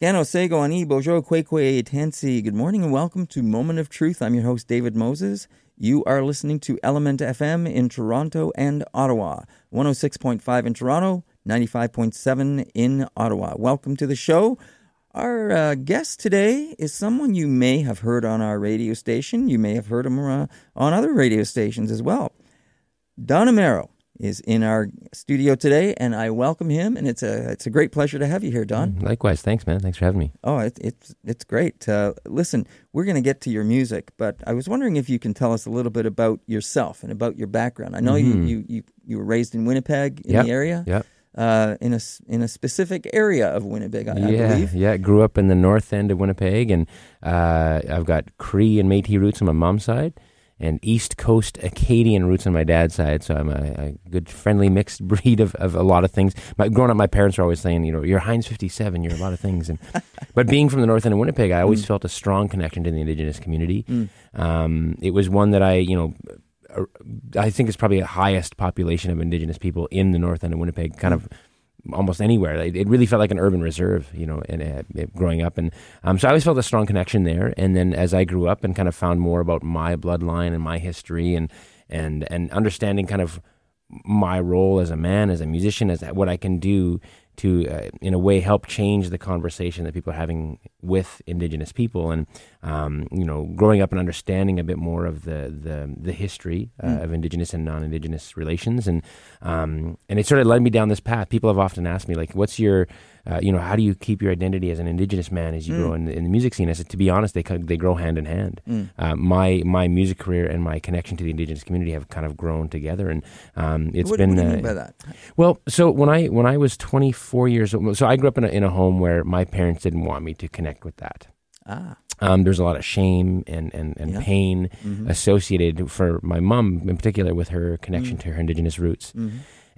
Scano Sego Ani Bojo Kwekwe Tansi. Good morning and welcome to Moment of Truth. I'm your host, David Moses. You are listening to Element FM in Toronto and Ottawa. 106.5 in Toronto, 95.7 in Ottawa. Welcome to the show. Our uh, guest today is someone you may have heard on our radio station. You may have heard him uh, on other radio stations as well. Don Amero is in our studio today, and I welcome him. And it's a it's a great pleasure to have you here, Don. Likewise, thanks, man. Thanks for having me. Oh, it, it's it's great. Uh, listen, we're going to get to your music, but I was wondering if you can tell us a little bit about yourself and about your background. I know Mhm. you, you you you were raised in Winnipeg in Yep, the area, Yep. uh, in a in a specific area of Winnipeg, I, I yeah, believe. yeah. Grew up in the north end of Winnipeg, and uh, I've got Cree and Métis roots on my mom's side, and East Coast Acadian roots on my dad's side. So I'm a, a good, friendly, mixed breed of, of a lot of things. My, growing up, my parents were always saying, you know, you're Heinz 57, you're a lot of things. And but being from the north end of Winnipeg, I always Mm. felt a strong connection to the Indigenous community. Mm. Um, it was one that I, you know. I think it's probably the highest population of Indigenous people in the north end of Winnipeg, kind of almost anywhere. It, it really felt like an urban reserve, you know, and uh, growing up, and um, so I always felt a strong connection there. And then as I grew up and kind of found more about my bloodline and my history, and and and understanding kind of my role as a man, as a musician, as what I can do to, uh, in a way, help change the conversation that people are having with Indigenous people, and um, you know, growing up and understanding a bit more of the the, the history uh, Mm. of Indigenous and non-Indigenous relations, and um, and it sort of led me down this path. People have often asked me, like, "What's your, uh, you know, how do you keep your identity as an Indigenous man as you Mm. grow in, the- in the music scene?" I said, to be honest, they they grow hand in hand. Mm. Uh, my my music career and my connection to the Indigenous community have kind of grown together, and um, it's what, been. what do you uh, mean by that? well, so when I when I was 24 years old, so I grew up in a, in a home where my parents didn't want me to connect with that. Ah, Um, there's a lot of shame and and, and Yeah. pain mhm. associated for my mom in particular with her connection Mm. to her indigenous roots. Mhm.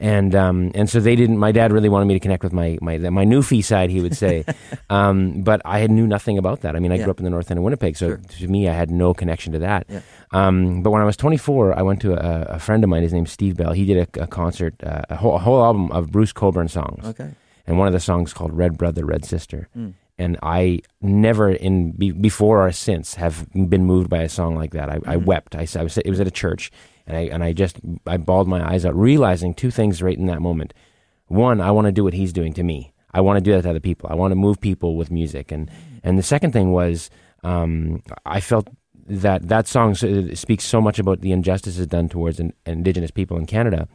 And um, and so they didn't. My dad really wanted me to connect with my my my newfie side, he would say. um, but I had knew nothing about that. I mean, I Yeah. grew up in the north end of Winnipeg, so Sure. to me, I had no connection to that. Yeah. Um, but when I was 24, I went to a, a friend of mine. His name's Steve Bell. He did a, a concert, uh, a, whole, a whole album of Bruce Cockburn songs, Okay. and one of the songs called "Red Brother, Red Sister." Mm. And I never, in be, before or since, have been moved by a song like that. I, I Mhm. wept. I, I was it was at a church, and I and I just I bawled my eyes out, realizing two things right in that moment. One, I want to do what he's doing to me. I want to do that to other people. I want to move people with music. And and the second thing was, um, I felt that that song speaks so much about the injustices done towards in, Indigenous people in Canada.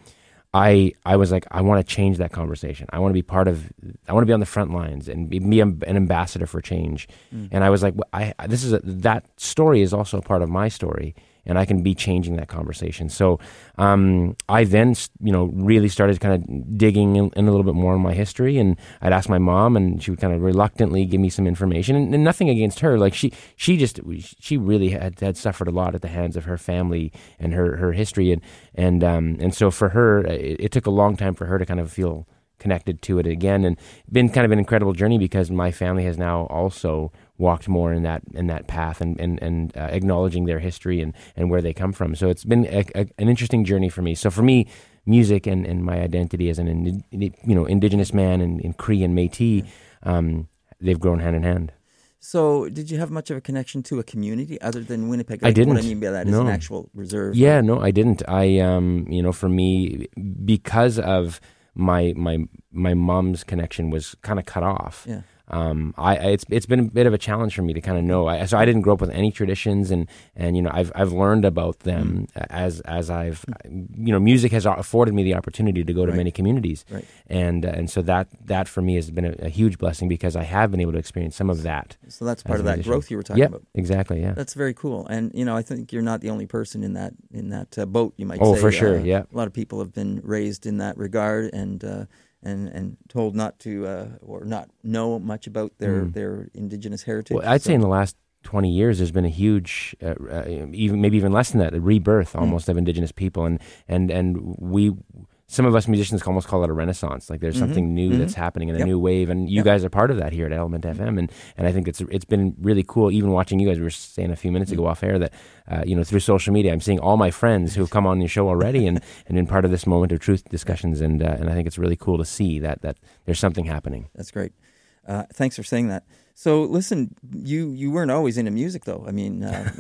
I I was like, I want to change that conversation. I want to be part of. I want to be on the front lines and be, be an ambassador for change. Mm. And I was like, well, I this is a, that story is also part of my story, and I can be changing that conversation. So um, I then, you know, really started kind of digging in, in a little bit more on my history, and I'd ask my mom, and she would kind of reluctantly give me some information, and, and nothing against her. Like she, she just, she really had had suffered a lot at the hands of her family and her her history, and and um, and so for her, it, it took a long time for her to kind of feel connected to it again and been kind of an incredible journey because my family has now also walked more in that in that path and and, and uh, acknowledging their history and, and where they come from so it's been a, a, an interesting journey for me so for me music and, and my identity as an you know indigenous man and, and Cree and Métis um, they've grown hand in hand So, did you have much of a connection to a community other than Winnipeg? I Like, What I didn't. mean by that is an No. actual reserve. Yeah, no, I didn't. I, um, you know, for me, because of my my my mom's connection was kind of cut off. Yeah. Um, I it's it's been a bit of a challenge for me to kind of know. I, so I didn't grow up with any traditions, and and you know I've I've learned about them as as I've you know music has afforded me the opportunity to go to Right. many communities, Right. and uh, and so that that for me has been a, a huge blessing because I have been able to experience some of that. So that's part of that musician. growth you were talking Yeah, about. exactly. Yeah. That's very cool, and you know I think you're not the only person in that in that uh, boat. You might Oh, say. for sure, Uh, yeah. a lot of people have been raised in that regard, and uh, and and told not to uh, or not know much about their Mm. their indigenous heritage. Well, I'd So- say in the last 20 years, there's been a huge, uh, uh, even maybe even less than that, a rebirth Mm. almost of indigenous people, and and and we, some of us musicians almost call it a renaissance. Like there's Mhm, something new mhm. that's happening and Yep. a new wave, and you Yep. guys are part of that here at Element FM, and and I think it's it's been really cool. Even watching you guys, we were saying a few minutes ago Mm. off air that uh, you know through social media, I'm seeing all my friends who have come on your show already and and been part of this moment of truth discussions, and uh, and I think it's really cool to see that that there's something happening. That's great. Uh, thanks for saying that. So, listen, you you weren't always into music, though. I mean, uh,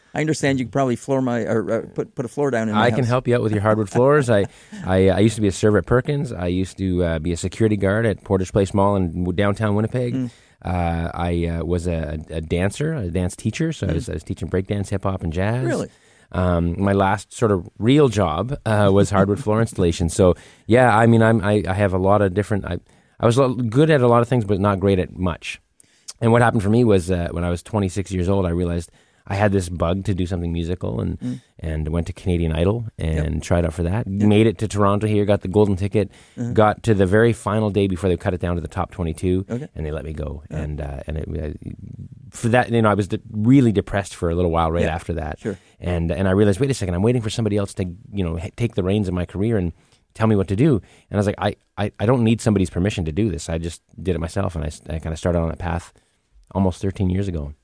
I understand you could probably floor my or uh, put put a floor down in my I can help you out with your hardwood floors. I, I, I used to be a server at Perkins. I used to uh, be a security guard at Portage Place Mall in downtown Winnipeg. Mm. Uh, I uh, was a, a dancer, a dance teacher. So I, was, I was teaching breakdance, hip hop, and jazz. Mm. Really? Um, my last sort of real job uh, was hardwood floor installation. So yeah, I mean, I'm, I, I have a lot of different. I, I was good at a lot of things, but not great at much. And what happened for me was uh, when I was 26 years old, I realized I had this bug to do something musical, and Mm. and went to Canadian Idol and tried out for that. Made it to Toronto here, got the golden ticket, got to the very final day before they cut it down to the top 22, Uh-huh. Okay. and they let me go. And uh, and it, uh, for that, you know, I was de- really depressed for a little while right Yeah, after that. sure. And and I realized, wait a second, I'm waiting for somebody else to you know take the reins of my career and tell me what to do. And I was like, I, I, I don't need somebody's permission to do this. I just did it myself, and I, I kind of started on that path almost 13 years ago.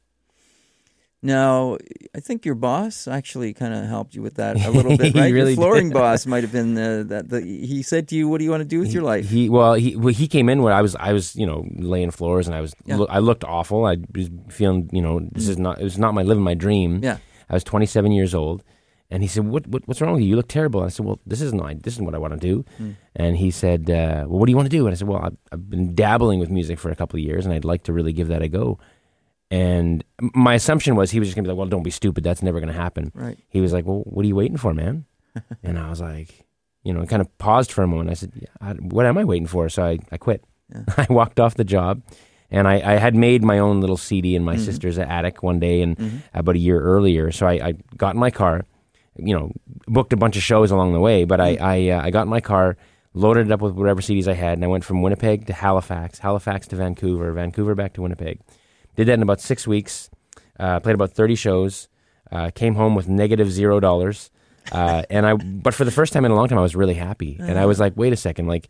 Now, I think your boss actually kind of helped you with that a little bit, right? really your flooring boss might have been uh, that. The, he said to you, "What do you want to do with your life?" He well, he well, he came in where I was I was you know laying floors and I was Yeah. loo- I looked awful. I was feeling you know this is not it was not my living my dream. Yeah. I was 27 years old, and he said, "What, what what's wrong with you? You look terrible." And I said, "Well, this isn't my, this isn't what I want to do." Hmm. And he said, uh, "Well, what do you want to do?" And I said, "Well, I've, I've been dabbling with music for a couple of years, and I'd like to really give that a go." And my assumption was he was just gonna be like, "Well, don't be stupid. That's never gonna happen." Right. He was like, "Well, what are you waiting for, man?" and I was like, you know, kind of paused for a moment. I said, yeah, I, "What am I waiting for?" So I, I quit. Yeah. I walked off the job, and I, I had made my own little CD in my Mhm. sister's attic one day, and Mhm. about a year earlier. So I, I got in my car, you know, booked a bunch of shows along the way. But I Mm. I, uh, I got in my car, loaded it up with whatever CDs I had, and I went from Winnipeg to Halifax, Halifax to Vancouver, Vancouver back to Winnipeg. Did that in about six weeks. Uh, played about thirty shows. Uh, came home with negative zero dollars. Uh, and I, but for the first time in a long time, I was really happy. And I was like, wait a second, like,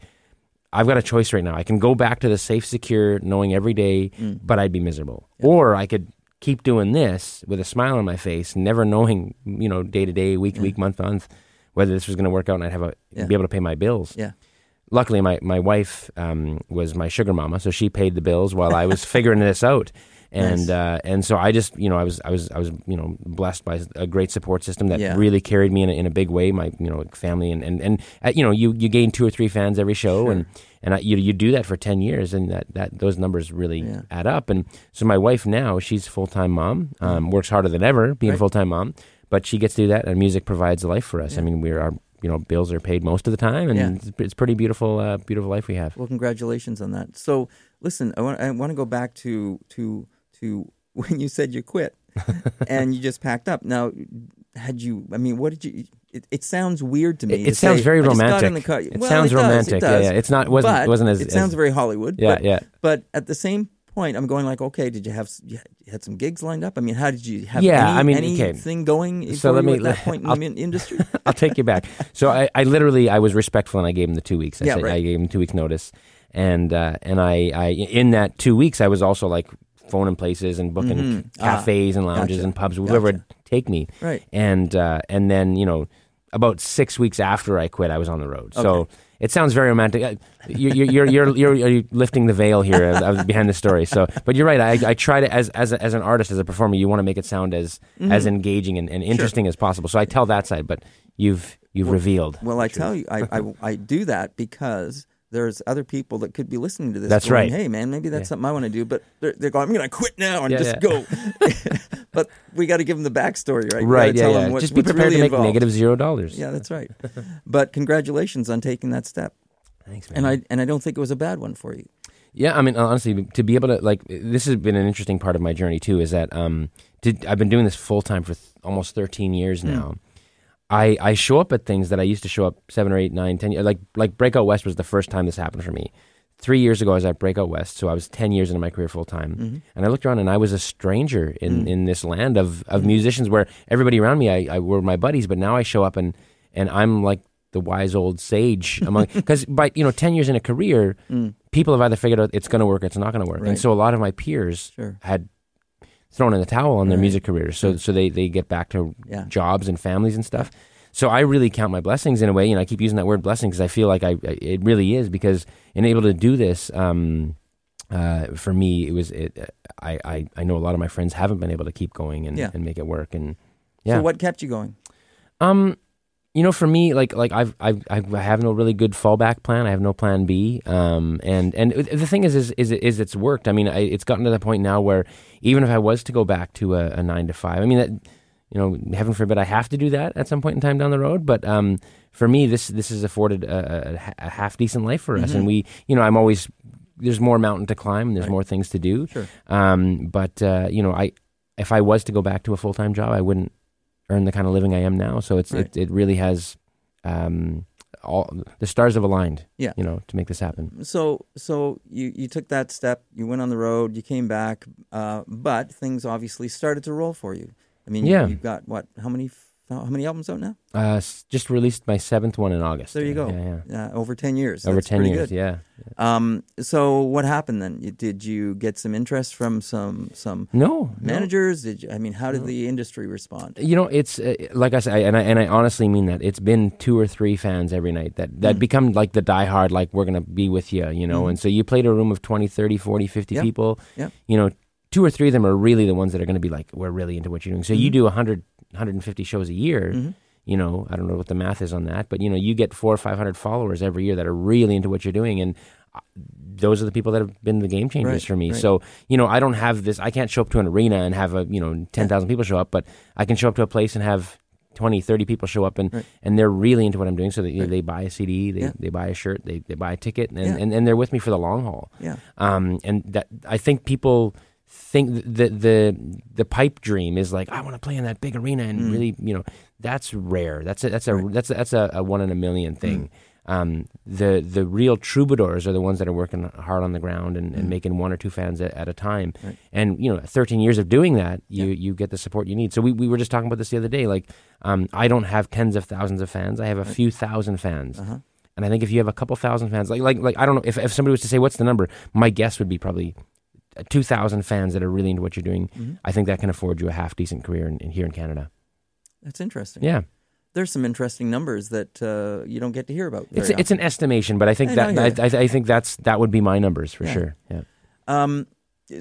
I've got a choice right now. I can go back to the safe, secure, knowing every day, Mm. but I'd be miserable. Or I could keep doing this with a smile on my face, never knowing, you know, day to day, week to Yeah. week, month to month, whether this was going to work out and I'd have a Yeah. be able to pay my bills. Yeah. Luckily, my my wife um, was my sugar mama, so she paid the bills while I was figuring this out. And Nice. uh, and so I just you know I was I was I was you know blessed by a great support system that Yeah. really carried me in a, in a big way. My you know family and and, and uh, you know you, you gain two or three fans every show Sure. and and I, you you do that for ten years and that, that those numbers really Yeah. add up. And so my wife now she's full time mom, um, works harder than ever being Right. a full time mom, but she gets to do that and music provides a life for us. I mean we're our you know bills are paid most of the time and Yeah. it's, it's pretty beautiful uh, beautiful life we have. Well, congratulations on that. So, listen, I want I want to go back to to to when you said you quit and you just packed up. Now, had you? I mean, what did you? It, it sounds weird to me. It, to sounds say, very "I just got romantic. in the car." It sounds it does, romantic. It does. Yeah, yeah. It's not wasn't but wasn't as it sounds as- very Hollywood. yeah but, yeah. But at the same point, I'm going like, okay, did you have you had- some gigs lined up? I mean, how did you have? Yeah, any, I mean, okay. anything going? So let me- at that point I'll- the industry. I'll take you back. So I, I literally I was respectful and I gave him the two weeks. I Yeah, said right. I gave him two weeks notice, and uh, and I, I in that two weeks I was also like phoning places and booking Mhm. Ah, cafes and lounges gotcha. and pubs, whoever Gotcha. would take me. right. And uh, and then you know about six weeks after I quit, I was on the road. So it sounds very romantic. Uh, You- you- You're you're you're, you're lifting the veil here behind the story. So, but you're right. I, I try to as as a, as an artist, as a performer, you want to make it sound as Mm-hmm. as engaging and, and interesting as possible. So I tell that side, but you've you've revealed. Well, I truth. tell you, I, I I do that because there's other people that could be listening to this. That's going, right. Hey, man, maybe that's Yeah. something I want to do, but they're, they're going. I'm going to quit now and Yeah, just yeah. go. but we got to give them the backstory, right? Right? Yeah, tell yeah. them what- Just be prepared really to make involved. negative zero dollars. Yeah, that's right. but congratulations on taking that step, Thanks, man. and I and I don't think it was a bad one for you. Yeah, I mean, honestly, to be able to like, this has been an interesting part of my journey too. Is that um, to, I've been doing this full time for th- almost thirteen years Hmm. now. I I show up at things that I used to show up seven or eight, nine, ten years. Like like Breakout West was the first time this happened for me. Three years ago, I was at Breakout West, so I was ten years into my career full time, Mm-hmm. and I looked around and I was a stranger in, Mm. in this land of, of musicians where everybody around me I, I were my buddies, but now I show up and and I'm like the wise old sage among because by you know ten years in a career, Mm. people have either figured out it's going to work, it's not going to work, Right. and so a lot of my peers Sure. had thrown in the towel on their Right. music careers, so so they they get back to Yeah. jobs and families and stuff. So I really count my blessings in a way, and I keep using that word blessing because I feel like I, I it really is because in able to do this, um, uh, for me, it was it. I, I I know a lot of my friends haven't been able to keep going and, Yeah. and make it work. And yeah, So what kept you going? um, you know, for me, like like I've, I've I've no really good fallback plan. I have no plan B. Um, and and the thing is, is is, is it's worked. I mean, I, it's gotten to the point now where even if I was to go back to a, a nine to five, I mean that. You know, heaven forbid, I have to do that at some point in time down the road. But um, for me, this this has afforded a, a, a half decent life for us, and we, you know, I'm always there's more mountain to climb, and there's Right. more things to do. Sure. Um, but uh, you know, I if I was to go back to a full time job, I wouldn't earn the kind of living I am now. So it's Right. it, it really has um, all the stars have aligned. Yeah. you know, to make this happen. So so you you took that step. You went on the road. You came back, uh, but things obviously started to roll for you. I mean, Yeah. you, you've got what? How many? F- How many albums out now? Uh, just released my seventh one in August. There you go. Yeah, yeah. Uh, over ten years. Over That's ten years. Good. Yeah. Um. So what happened then? Did you get some interest from some some No no. managers? Did you, I mean, how did the industry respond? You know, it's uh, like I say, and I and I honestly mean that. It's been two or three fans every night that that Mm. become like the diehard, like we're gonna be with you, you know. Mhm. And so you played a room of 20, 30, 40, 50 Yep. people. Yep. You know, two or three of them are really the ones that are going to be like, we're really into what you're doing. So you Mhm. do 100, 150 shows a year. Mhm. You know, I don't know what the math is on that, but you know, you get four or five hundred followers every year that are really into what you're doing, and uh, those are the people that have been the game changers Right, for me. right. So you know, I don't have this. I can't show up to an arena and have a you know ten thousand people show up, but I can show up to a place and have 20, 30 people show up and, Right. and they're really into what I'm doing. So they, they buy a CD, they, Yeah. they buy a shirt, they, they buy a ticket, and, Yeah. and, and they're with me for the long haul. Yeah. Um, and that I think people think the the the pipe dream is like I want to play in that big arena and Mm. really you know that's rare. That's a, that's a Right. Mm. that's a, that's a, a one in a million thing. Um, the the real troubadours are the ones that are working hard on the ground and, and Mm. making one or two fans at, at a time. Right. And you know, 13 years of doing that, you Yeah. you get the support you need. So we, we were just talking about this the other day. Like, um, I don't have tens of thousands of fans. I have a Right. few thousand fans. Uh-huh. And I think if you have a couple thousand fans, like like like I don't know if if somebody was to say what's the number, my guess would be probably two thousand fans that are really into what you're doing. Mhm. I think that can afford you a half decent career in, in here in Canada. That's interesting. Yeah, There's some interesting numbers that uh, you don't get to hear about. it's it's an estimation, but I think I that I. I, I think that's that would be my numbers for Yeah. sure. Yeah. Um,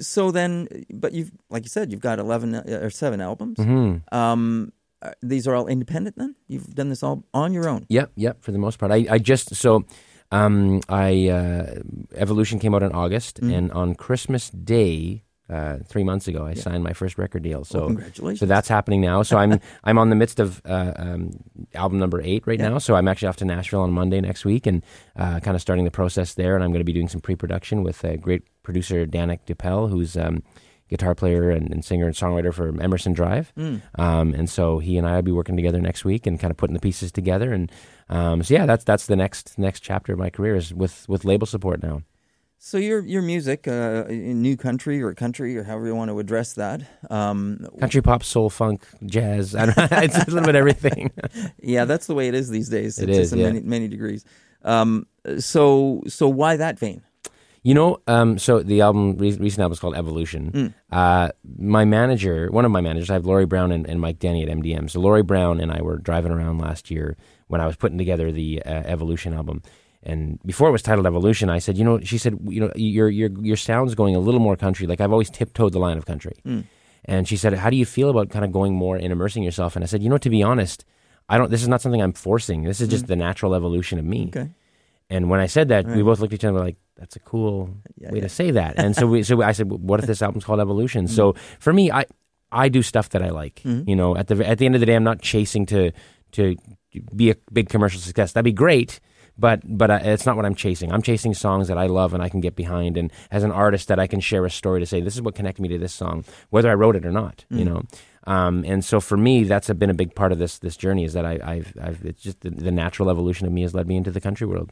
so then, but you've like you said, you've got eleven uh, or seven albums. hmm Um, uh, these are all independent. Then you've done this all on your own. Yep, yep. For the most part, I, I just so um, I uh, Evolution came out in August, Mm. and on Christmas Day, uh, three months ago, I Yeah. signed my first record deal. So Well, congratulations. So that's happening now. So I'm I'm on the midst of uh, um, album number eight right Yeah. now. So I'm actually off to Nashville on Monday next week and uh, kind of starting the process there. And I'm going to be doing some pre-production with a great producer Danick Dupelle, who's um, guitar player and, and singer and songwriter for Emerson Drive. Mm. Um, and so he and I will be working together next week and kind of putting the pieces together. And um, so yeah, that's that's the next next chapter of my career is with with label support now. So your your music, uh, in new country or country or however you want to address that. Um, Country pop, soul, funk, jazz. I don't know. it's a little bit everything. yeah, that's the way it is these days. It it's is, in yeah. many many degrees. Um, so so why that vein? You know, um, so the album, recent album is called Evolution. Mm. Uh, my manager, one of my managers, I have Laurie Brown and, and Mike Denny at MDM. So Laurie Brown and I were driving around last year when I was putting together the uh, Evolution album. And before it was titled Evolution, I said, you know, she said, you know, your your your sound's going a little more country. Like I've always tiptoed the line of country. Mm. And she said, how do you feel about kind of going more and immersing yourself? And I said, you know, to be honest, I don't. This is not something I'm forcing. This is just Mm. the natural evolution of me. Okay. And when I said that, we both looked at each other like, "That's a cool Yeah, way yeah. to say that." And so we, so I said, "What if this album's called Evolution?" So for me, I I do stuff that I like. Mhm. You know, at the at the end of the day, I'm not chasing to to be a big commercial success. That'd be great, but but uh, it's not what I'm chasing. I'm chasing songs that I love and I can get behind, and as an artist, that I can share a story to say this is what connected me to this song, whether I wrote it or not. You Mhm. know. Um, and so for me, that's a, been a big part of this this journey. Is that I, I've, I've it's just the, the natural evolution of me has led me into the country world.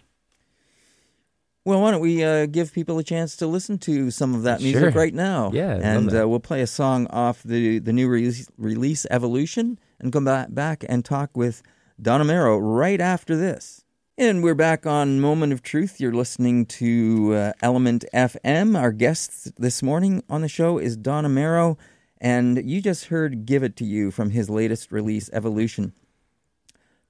Well, why don't we uh, give people a chance to listen to some of that music Sure. right now? Yeah, and uh, we'll play a song off the the new release, release Evolution, and come back back and talk with Don Amero right after this. And we're back on Moment of Truth. You're listening to uh, Element FM. Our guest this morning on the show is Don Amero, and you just heard "Give It to You" from his latest release, Evolution.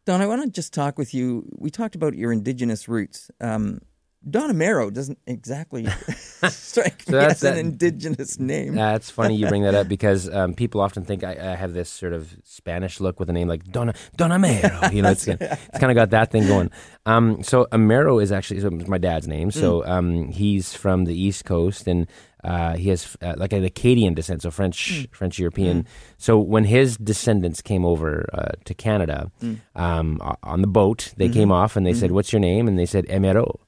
Don, I want to just talk with you. We talked about your indigenous roots. Um, Don Amero doesn't exactly strike So me that's as an indigenous name. That's funny you bring that up because um, people often think I, I have this sort of Spanish look with a name like Dona Don Amero. You know, it's, it's kind of got that thing going. Um, so Amero is actually so my dad's name. So Mm. um, he's from the East Coast and uh, he has uh, like an Acadian descent, so French Mm. French European. So when his descendants came over uh, to Canada Mm. um, on the boat, they Mm-hmm. came off and they said, "What's your name?" And they said Emero.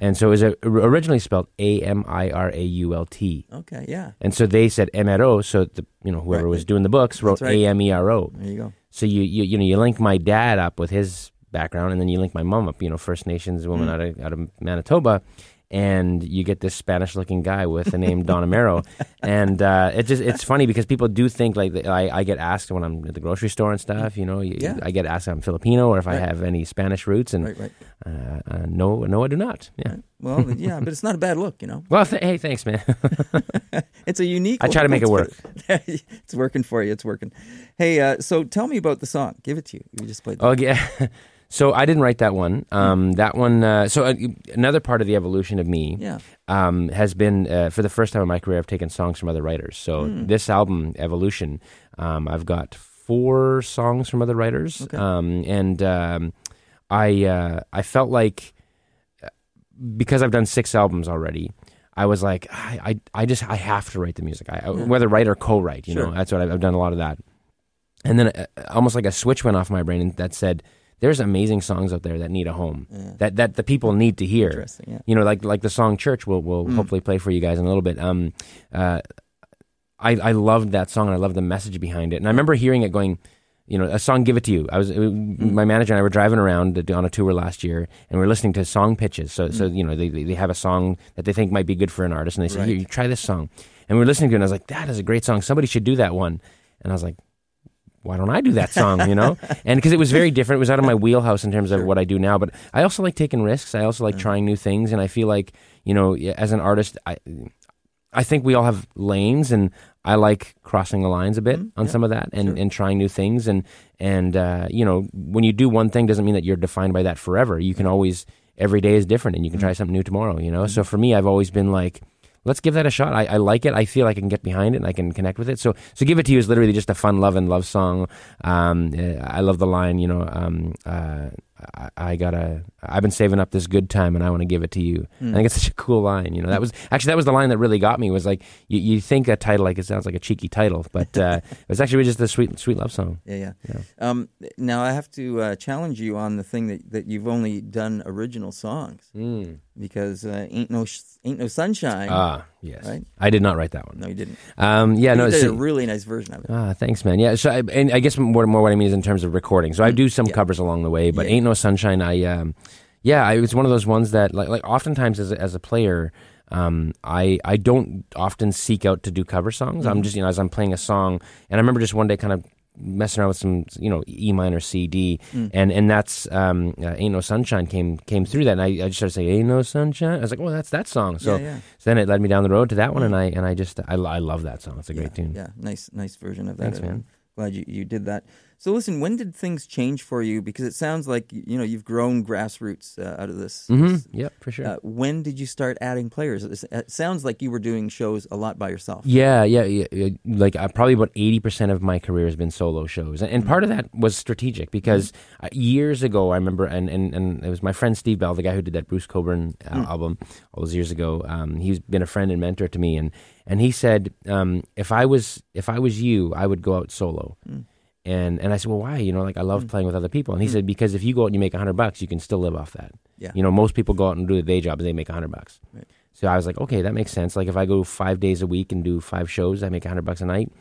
And so it was uh, originally spelled A M I R A U L T. Okay, yeah, And so they said MRO. So the you know whoever Right. was doing the books wrote right. A M E R O. there you go. So you, you you know you link my dad up with his background, and then you link my mom up. You know, First Nations woman Mm. out of out of Manitoba, and you get this Spanish looking guy with the name Don Amero. and uh, it just it's funny because people do think like I, I get asked when I'm at the grocery store and stuff. You know, you, Yeah. I get asked if I'm Filipino or if I have any Spanish roots, and Right, right. uh, uh, no, no, I do not. Yeah. right. Well, yeah, but it's not a bad look, you know. Well, th- hey, thanks, man. It's a unique. I try to make it work. it's working for you. It's working. Hey, uh, so tell me about the song. Give it to you. You just played. Oh yeah. So I didn't write that one. Um, that one. Uh, so uh, another part of the evolution of me Yeah. um, has been uh, for the first time in my career, I've taken songs from other writers. So Hmm. this album, Evolution, um, I've got four songs from other writers, Okay. um, and um, I uh, I felt like uh, because I've done six albums already. I was like, I, I, I just, I have to write the music. I, Yeah. Whether write or co-write, you Sure. know, that's what I've, I've done a lot of that. And then uh, almost like a switch went off my brain and that said, there's amazing songs out there that need a home Yeah. that, that the people need to hear Interesting. Yeah. you know, like like the song "Church." We'll we'll Mm. hopefully play for you guys in a little bit. Um, uh, I I loved that song and I loved the message behind it. And I remember hearing it going, you know, a song "Give It to You." I was Mm. my manager and I were driving around on a tour last year, and we are listening to song pitches. So so Mm. you know they they have a song that they think might be good for an artist, and they say, Right. "Here, you try this song." And we are listening to it, and I was like, "That is a great song. Somebody should do that one." And I was like. Why don't I do that song? You know, and because it was very different, it was out of my wheelhouse in terms of what I do now. But I also like taking risks. I also like Mm. trying new things, and I feel like you know, as an artist, I I think we all have lanes, and I like crossing the lines a bit Mhm, on yeah, some of that, and, sure. and trying new things, and and uh, you know, when you do one thing, doesn't mean that you're defined by that forever. You can always every day is different, and you can try something new tomorrow. You know, Mm-hmm. so for me, I've always been like. Let's give that a shot. I, I like it. I feel like I can get behind it and I can connect with it. So, so give it to you is literally just a fun love and love song. Um, uh, I love the line, you know, um, uh, I, I gotta, I've been saving up this good time and I want to give it to you. Mm. I think it's such a cool line. You know, that was actually that was the line that really got me. Was like you, you think a title like it sounds like a cheeky title, but uh, it was actually just a sweet sweet love song. Yeah, yeah. Yeah. Um, now I have to uh, challenge you on the thing that, that you've only done original songs Mm. Because uh, ain't no Sh- ain't no sunshine. Ah, yes. Right? I did not write that one. no, you didn't. Um, yeah, you no. did see- a really nice version of it. Ah, thanks, man. Yeah, so I, and I guess more, more what I mean is in terms of recording. So I do some Yeah. covers along the way, but Yeah. "Ain't No Sunshine," I, um, yeah, I, it's one of those ones that, like, like oftentimes as a, as a player, um, I I don't often seek out to do cover songs. Mm-hmm. I'm just you know as I'm playing a song, and I remember just one day kind of messing around with some you know E minor C D, Mm. and and that's um, uh, "Ain't No Sunshine" came came through that, and I, I just started saying "Ain't No Sunshine." I was like, "Oh, that's that song." So, yeah, yeah. so then it led me down the road to that one, and I and I just I, I love that song. It's a great yeah, tune. Yeah, nice, nice version of that. Thanks, I'm man. Glad you, you did that. So listen, when did things change for you? Because it sounds like you know you've grown grassroots uh, out of this. hmm this- Yep, for sure. Uh, when did you start adding players? It sounds like you were doing shows a lot by yourself. Yeah, yeah, yeah. Like uh, probably about eighty percent of my career has been solo shows, and, and part of that was strategic because uh, years ago I remember, and, and and it was my friend Steve Bell, the guy who did that Bruce Cockburn uh, album all those years ago. Um, he's been a friend and mentor to me, and and he said, um, if I was if I was you, I would go out solo. And and I said, well, why? You know, like I love playing with other people. And he said, because if you go out and you make a hundred bucks, you can still live off that. Yeah. You know, most people go out and do the day job and they make a hundred bucks. Right. So I was like, okay, that makes sense. Like if I go five days a week and do five shows, I make a hundred bucks a night.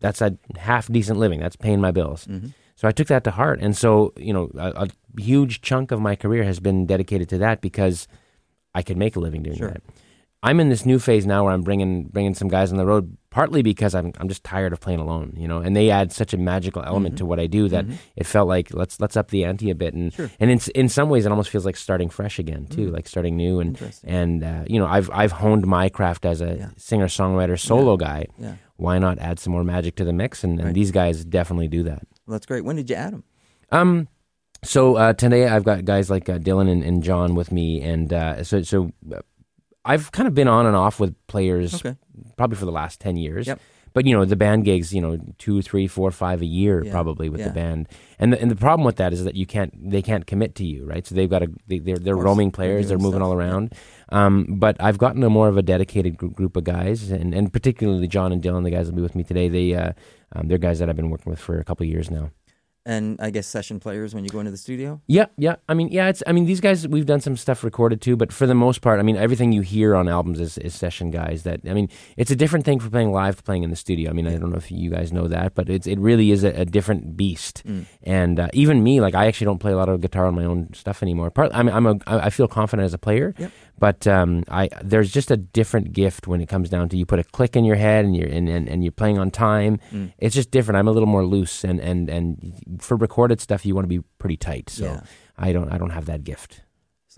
That's a half decent living. That's paying my bills. Mm-hmm. So I took that to heart, and so you know, a, a huge chunk of my career has been dedicated to that because I can make a living doing Sure. that. I'm in this new phase now where I'm bringing bringing some guys on the road, partly because I'm I'm just tired of playing alone, you know, and they add such a magical element to what I do that it felt like let's let's up the ante a bit, and Sure. and in in some ways it almost feels like starting fresh again too, like starting new, and and uh, you know I've I've honed my craft as a Yeah. singer songwriter solo guy. Yeah. Why not add some more magic to the mix? And, and Right. these guys definitely do that. Well, that's great. When did you add them? Um, so uh, today I've got guys like uh, Dylan and, and John with me, and uh, so so uh, I've kind of been on and off with players Okay. Probably for the last ten years. Yep. But you know the band gigs, you know, two, three, four, five a year Yeah. probably with Yeah. the band, and the, and the problem with that is that you can't, they can't commit to you, right? So they've got to, they, they're they're roaming players, they're, moving stuff, all yeah. around. Um, but I've gotten a more of a dedicated gr- group of guys, and, and particularly John and Dylan, the guys that'll be with me today. They uh, um, they're guys that I've been working with for a couple of years now. And I guess session players when you go into the studio. Yeah, yeah. I mean, yeah. It's. I mean, these guys. We've done some stuff recorded too, but for the most part, I mean, everything you hear on albums is, is session guys. That I mean, it's a different thing for playing live, to playing in the studio. I mean, I don't know if you guys know that, but it's it really is a, a different beast. Mm. And uh, even me, like, I actually don't play a lot of guitar on my own stuff anymore. Part. I mean, I'm a. I I feel confident as a player. Yep. But um, I there's just a different gift when it comes down to you put a click in your head and you're and, and, and you're playing on time. Mm. It's just different. I'm a little more loose and, and, and for recorded stuff you want to be pretty tight. So Yeah. I don't I don't have that gift.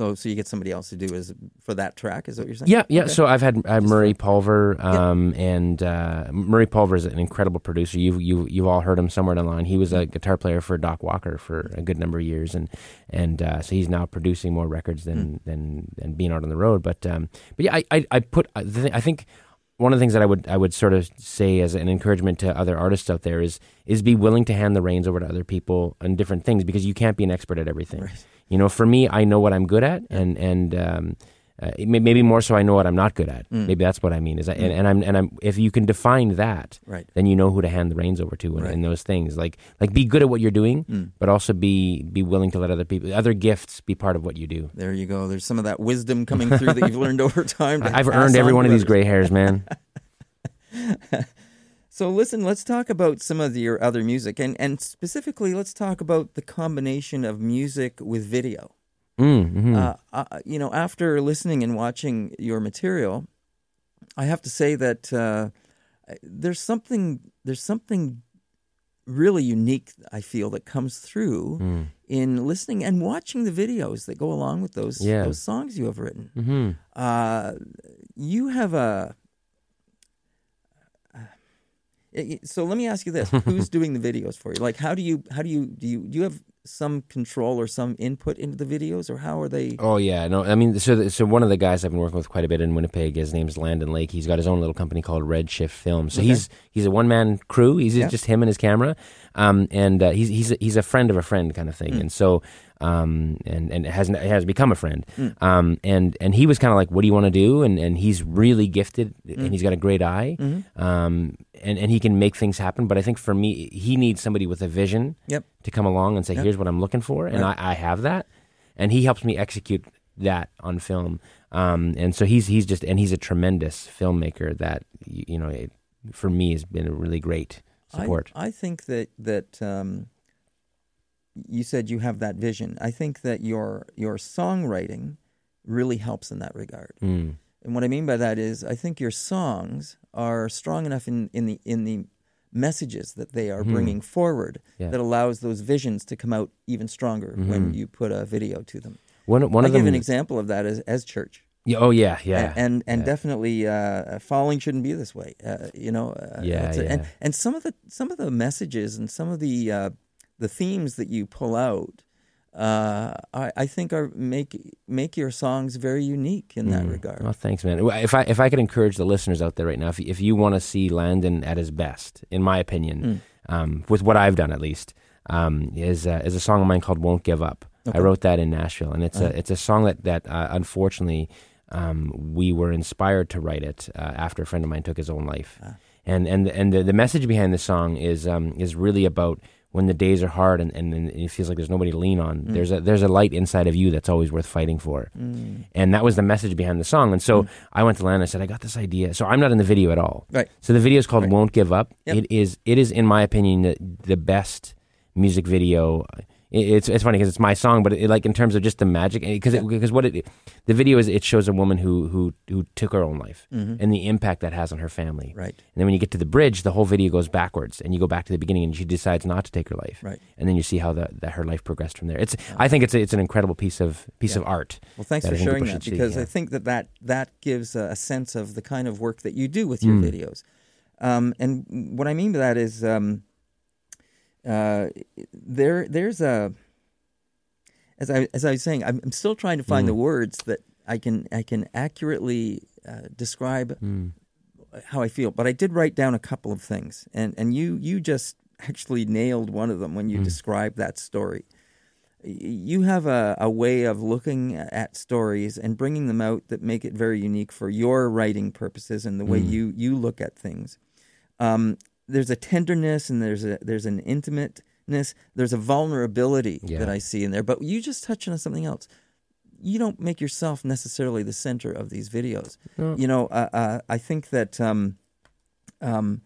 So so you get somebody else to do is for that track. Is that what you're saying? Yeah, yeah. Okay. So I've had uh, Murray Pulver, um, and uh, Murray Pulver is an incredible producer. You've you you've all heard him somewhere down the line. He was a guitar player for Doc Walker for a good number of years, and and uh, so he's now producing more records than than than being out on the road. But um, but yeah, I I, I put I I think. One of the things that I would I would sort of say as an encouragement to other artists out there is is be willing to hand the reins over to other people on different things because you can't be an expert at everything. Right. You know, for me, I know what I'm good at, and and um, uh, may- maybe more so, I know what I'm not good at. Mm. Maybe that's what I mean. Is I, and, and I'm and I'm if you can define that, Right. then you know who to hand the reins over to in, Right. in those things. Like like be good at what you're doing, Mm. but also be be willing to let other people, other gifts, be part of what you do. There you go. There's some of that wisdom coming through that you've learned over time. I've earned every on one of these gray hairs, man. So listen, let's talk about some of your other music, and and specifically, let's talk about the combination of music with video. mm, mhm. Uh, uh, you know, after listening and watching your material, I have to say that uh, there's something there's something really unique. I feel that comes through Mm. in listening and watching the videos that go along with those Yeah. those songs you have written. Mhm. Uh, you have a. So let me ask you this: Who's doing the videos for you? Like, how do you how do you do you do you have some control or some input into the videos, or how are they? Oh yeah, no. I mean, so so one of the guys I've been working with quite a bit in Winnipeg, his name's Landon Lake. He's got his own little company called Redshift Films. So Okay. he's he's a one man crew. He's Yeah. just him and his camera, um, and uh, he's he's a, he's a friend of a friend kind of thing. Mm. And so um, and and has has become a friend. Mm. Um, and and he was kind of like, "What do you want to do?" And and he's really gifted, Mm. and he's got a great eye. Mhm. Um, and and he can make things happen. But I think for me, he needs somebody with a vision Yep. to come along and say, Yep. "Here's what I'm looking for," and Right. I, I have that, and he helps me execute that on film. Um, and so he's he's just and he's a tremendous filmmaker that you know it, for me has been a really great support. I, I think that that um, you said you have that vision. I think that your your songwriting really helps in that regard. Mm. And what I mean by that is, I think your songs are strong enough in, in the in the messages that they are Mhm. bringing forward Yeah. that allows those visions to come out even stronger when Mhm. you put a video to them. One one I of give them. an example of that as as church. Yeah, oh yeah, yeah, A- and and yeah. definitely uh, falling shouldn't be this way. Uh, you know, uh, Yeah, it's a- and and some of the some of the messages and some of the uh, the themes that you pull out, uh, I, I think are make make your songs very unique in that Mm. regard. Oh, thanks, man. If I if I could encourage the listeners out there right now, if if you want to see Landon at his best, in my opinion, Mm. um, with what I've done at least, um, is uh, is a song of mine called "Won't Give Up." Okay. I wrote that in Nashville, and it's Uh-huh. a it's a song that that uh, unfortunately um, we were inspired to write it uh, after a friend of mine took his own life, Ah. and and and the, the message behind the song is um, is really about when the days are hard and, and, and it feels like there's nobody to lean on. Mm. There's a there's a light inside of you that's always worth fighting for Mm. and that was the message behind the song. And so Mm. I went to Lana and I said, I got this idea. So I'm not in the video at all. Right. So the video is called Right. "Won't Give Up." Yep. It is. It is, in my opinion, the, the best music video. It- It's it's funny because it's my song, but it, like in terms of just the magic, because Yeah. because what it the video is, it shows a woman who who who took her own life Mhm. and the impact that has on her family. Right. And then when you get to the bridge, the whole video goes backwards, and you go back to the beginning, and she decides not to take her life. Right. And then you see how that her life progressed from there. It's I think it's a, it's an incredible piece of piece Yeah. of art. Well, thanks for sharing that should see, because yeah. I think that that, that gives a, a sense of the kind of work that you do with your Mm. videos. Um, and what I mean by that is um, uh, there there's a as I as I was saying, I'm, I'm still trying to find Mm. the words that I can I can accurately uh, describe Mm. how I feel. But I did write down a couple of things, and and you you just actually nailed one of them when you Mm. described that story. You have a, a way of looking at stories and bringing them out that make it very unique for your writing purposes and the way Mm. you you look at things. Um, there's a tenderness and there's a there's an intimateness. There's a vulnerability Yeah. that I see in there. But you just touched on something else. You don't make yourself necessarily the center of these videos. No. You know, uh, uh, I think that um, um,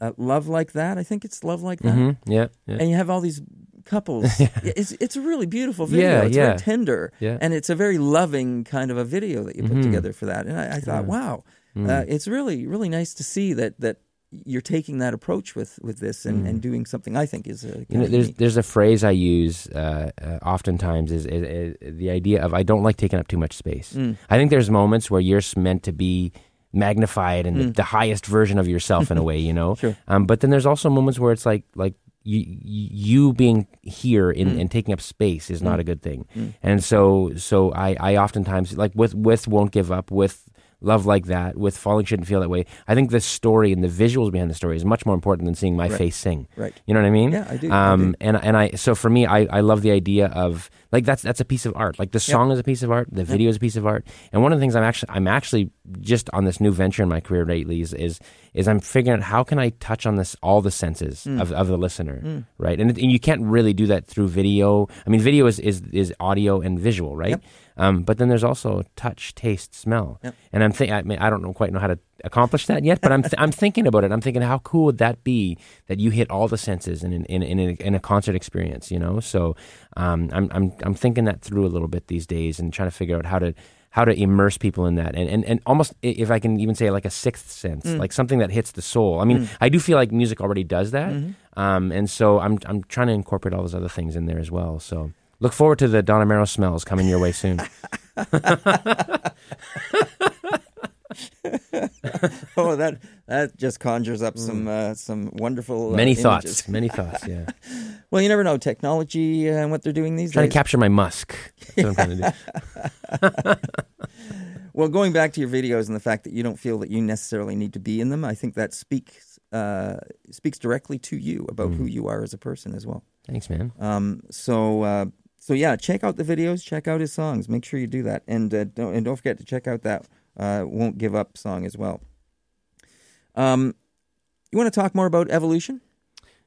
uh, love like that. I think it's love like that. hmm Yeah. Yeah. And you have all these couples. yeah. It's it's a really beautiful video. Yeah, it's yeah. very tender, Yeah. and it's a very loving kind of a video that you put Mhm. together for that. And I, I thought, wow, Mm. uh, it's really really nice to see that that you're taking that approach with with this and, and doing something I think is a Mm. You know, there's there's a phrase I use uh, uh, oftentimes is, is, is the idea of I don't like taking up too much space. Mm. I think there's moments where you're meant to be magnified and the, the highest version of yourself in a way, you know. Mm. Sure. Um, but then there's also moments where it's like like you you being here in, Mm. and taking up space is not a good thing. And so so I I oftentimes like with with won't give up with love like that with falling shouldn't feel that way. I think the story and the visuals behind the story is much more important than seeing my Right. face sing. right. You know what I mean? Yeah, I do, I Um, do. and and I so for me, I, I love the idea of like that's that's a piece of art. Like the song is a piece of art, the video is a piece of art. And one of the things I'm actually I'm actually just on this new venture in my career lately is is, is I'm figuring out how can I touch on this all the senses Mm. of, of the listener, right? And, and you can't really do that through video. I mean, video is is, is audio and visual, right? Yep. Um, but then there's also touch, taste, smell, Yep. and I'm think I mean I don't know quite know how to accomplish that yet, but I'm th- I'm thinking about it. I'm thinking how cool would that be that you hit all the senses in in in, in, a, in a concert experience, you know? So um, I'm I'm I'm thinking that through a little bit these days and trying to figure out how to how to immerse people in that and, and, and almost if I can even say like a sixth sense, like something that hits the soul. I mean, I do feel like music already does that, um, and so I'm I'm trying to incorporate all those other things in there as well. So look forward to the Don Amero smells coming your way soon. oh, that that just conjures up some uh, some wonderful uh, Mm. many images. thoughts, many thoughts. Yeah, Well, you never know technology and what they're doing these trying days. Trying to capture my musk. That's what I'm trying to do. well, going back to your videos and the fact that you don't feel that you necessarily need to be in them, I think that speaks uh, speaks directly to you about Mm. who you are as a person as well. Thanks, man. Um, so uh, so yeah, check out the videos, check out his songs. Make sure you do that, and uh, don't and don't forget to check out that uh, "Won't Give Up" song as well. Um, you want to talk more about evolution?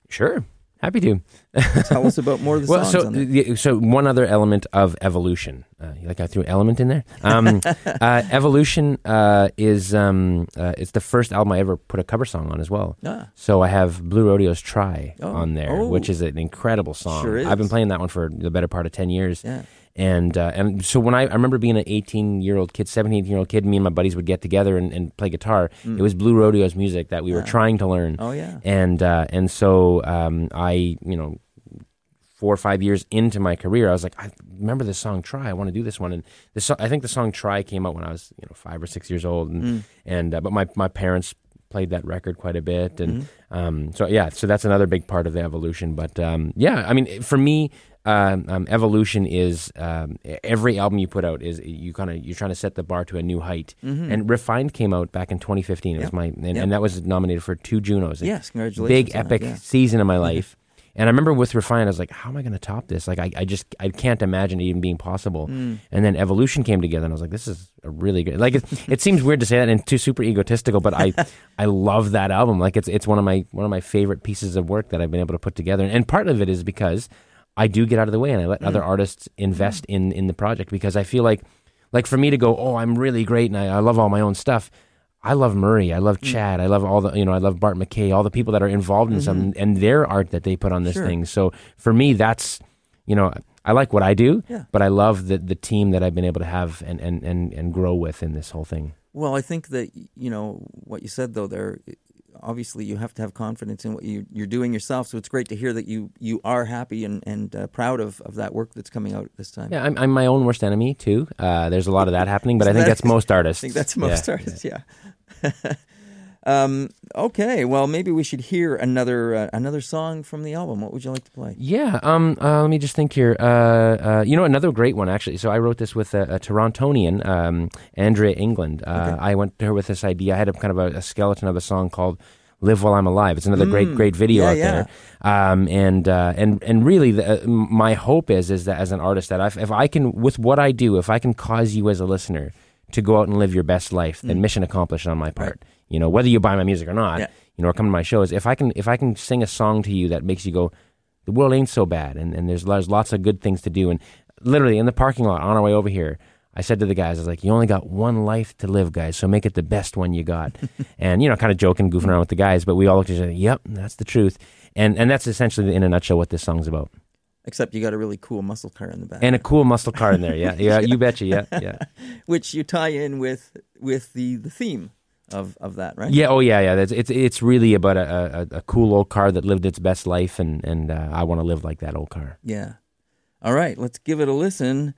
Sure, happy to. Tell us about more of the well, songs so on the- so one other element of evolution, uh, you like I threw element in there. Um, uh, evolution uh, is um, uh, it's the first album I ever put a cover song on as well. Ah, So I have Blue Rodeo's "Try" Oh. on there, Oh. which is an incredible song. Sure I've been playing that one for the better part of ten years. yeah. And uh, and so when I, I remember being an 18 year old kid, 17 year old kid, me and my buddies would get together and, and play guitar. It was Blue Rodeo's music that we were Mm. Trying to learn. Oh yeah. And uh, and so um, I, you know, four or five years into my career, I was like, I remember this song "Try." I want to do this one. And the so- I think the song "Try" came out when I was, you know, five or six years old. And Mm. and uh, but my my parents played that record quite a bit, and Mm-hmm. um, so yeah, so that's another big part of the evolution. But um, yeah, I mean, for me. Um, um, evolution is um, every album you put out is you kind of you're trying to set the bar to a new height. And Refined came out back in 2015. It was Mm-hmm. My and, Yep. and that was nominated for two Junos Yes, congratulations. big epic yeah. season of my life. And I remember with Refine, I was like, how am I going to top this? Like, I, I just, I can't imagine it even being possible. Mm. And then Evolution came together, and I was like, this is a really good. Like, it, it seems weird to say that and too super egotistical, but I, I love that album. Like, it's, it's one of my, one of my favorite pieces of work that I've been able to put together. And part of it is because I do get out of the way and I let other mm. artists invest mm. in, in the project because I feel like, like for me to go, oh, I'm really great and I, I love all my own stuff. I love Murray. I love mm. Chad. I love all the, you know, I love Bart McKay, all the people that are involved in some mm-hmm. and their art that they put on this Sure. thing. So for me, that's, you know, I like what I do, Yeah. but I love the, the team that I've been able to have and, and, and, and grow with in this whole thing. Well, I think that you know what you said though. There, obviously, you have to have confidence in what you, you're doing yourself. So it's great to hear that you you are happy and and uh, proud of, of that work that's coming out this time. Yeah, I'm, I'm my own worst enemy too. Uh, there's a lot of that happening, but I think That- that's most artists. I think that's most yeah. artists. Yeah. um, Okay, well, maybe we should hear another uh, another song from the album. What would you like to play? Yeah, um, uh, let me just think here. Uh, uh, you know, another great one actually. So I wrote this with a, a Torontonian, um, Andrea England. Uh, Okay. I went to her with this idea. I had a kind of a, a skeleton of a song called "Live While I'm Alive." It's another great, Mm, great video yeah, out yeah. there. Um, and uh, and and really, the, uh, my hope is is that as an artist, that if, if I can, with what I do, if I can cause you as a listener to go out and live your best life, then mission accomplished on my part. You know, whether you buy my music or not. Yeah. you know, or come to my shows. If I can, if I can sing a song to you that makes you go, the world ain't so bad, and, and there's, there's lots of good things to do. And literally in the parking lot on our way over here, I said to the guys, I was like, you only got one life to live, guys, so make it the best one you got. and, you know, kind of joking, goofing around with the guys, but we all looked at each other, yep, that's the truth. And, and that's essentially, in a nutshell, what this song's about. Except you got a really cool muscle car in the back, And a cool muscle car in there, yeah, yeah, you betcha, yeah, yeah. which you tie in with with the the theme of of that, right? Yeah, oh yeah, yeah. That's, it's it's really about a, a, a cool old car that lived its best life, and and uh, I want to live like that old car. Yeah. All right, let's give it a listen.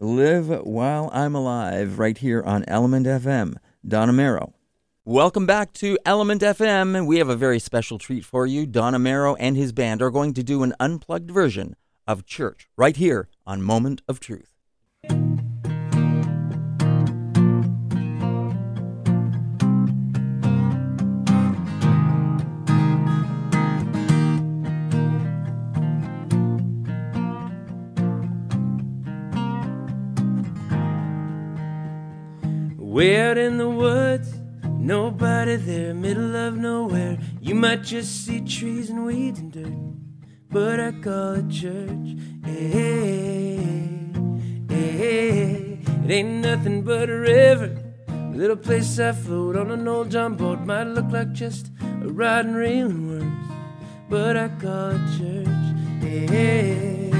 Live While I'm Alive, right here on Element FM. Don Amero. Welcome back to Element FM. We have a very special treat for you. Don Amero and his band are going to do an unplugged version of Church right here on Moment of Truth. Way out in the woods, nobody there, middle of nowhere. You might just see trees and weeds and dirt, but I call it church. Hey, hey, hey. It ain't nothing but a river, a little place I float on an old John boat. Might look like just a rod and reel and worms, but I call it church. Hey,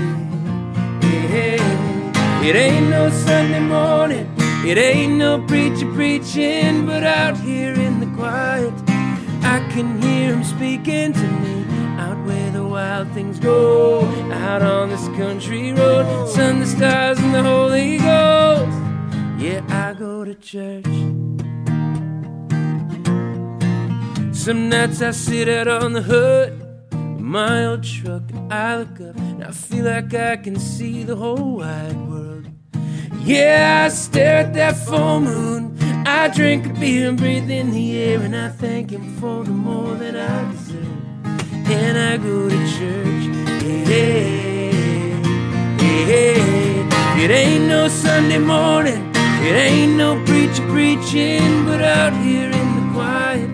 hey, hey. It ain't no Sunday morning. It ain't no preacher preaching, but out here in the quiet, I can hear him speaking to me. Out where the wild things go, out on this country road, sun, the stars, and the Holy Ghost. Yeah, I go to church. Some nights I sit out on the hood of my old truck and I look up and I feel like I can see the whole wide world. Yeah, I stare at that full moon. I drink a beer and breathe in the air, and I thank Him for the more than I deserve. And I go to church. Hey, hey. It ain't no Sunday morning. It ain't no preacher preaching, but out here in the quiet,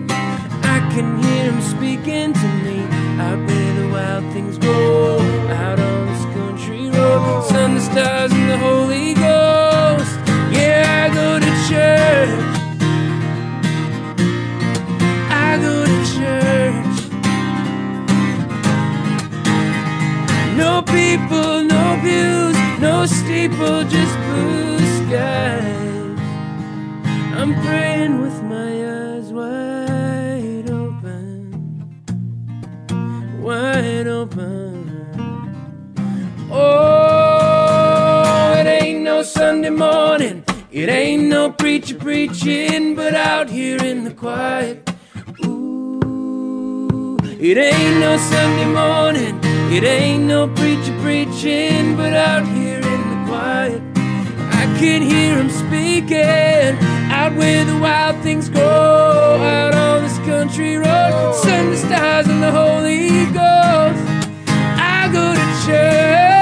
I can hear Him speaking to me. Out where the wild things go, out on this country road, sun, the stars, and the Holy Ghost. Church. I go to church. No people, no views, no steeple, just blue skies. I'm praying with my eyes wide open, wide open. Oh, it ain't no Sunday morning. It ain't no preaching, but out here in the quiet. Ooh, it ain't no Sunday morning. It ain't no preacher preaching, but out here in the quiet. I can hear him speaking out where the wild things grow, out on this country road. Sun, the stars, and the Holy Ghost. I go to church.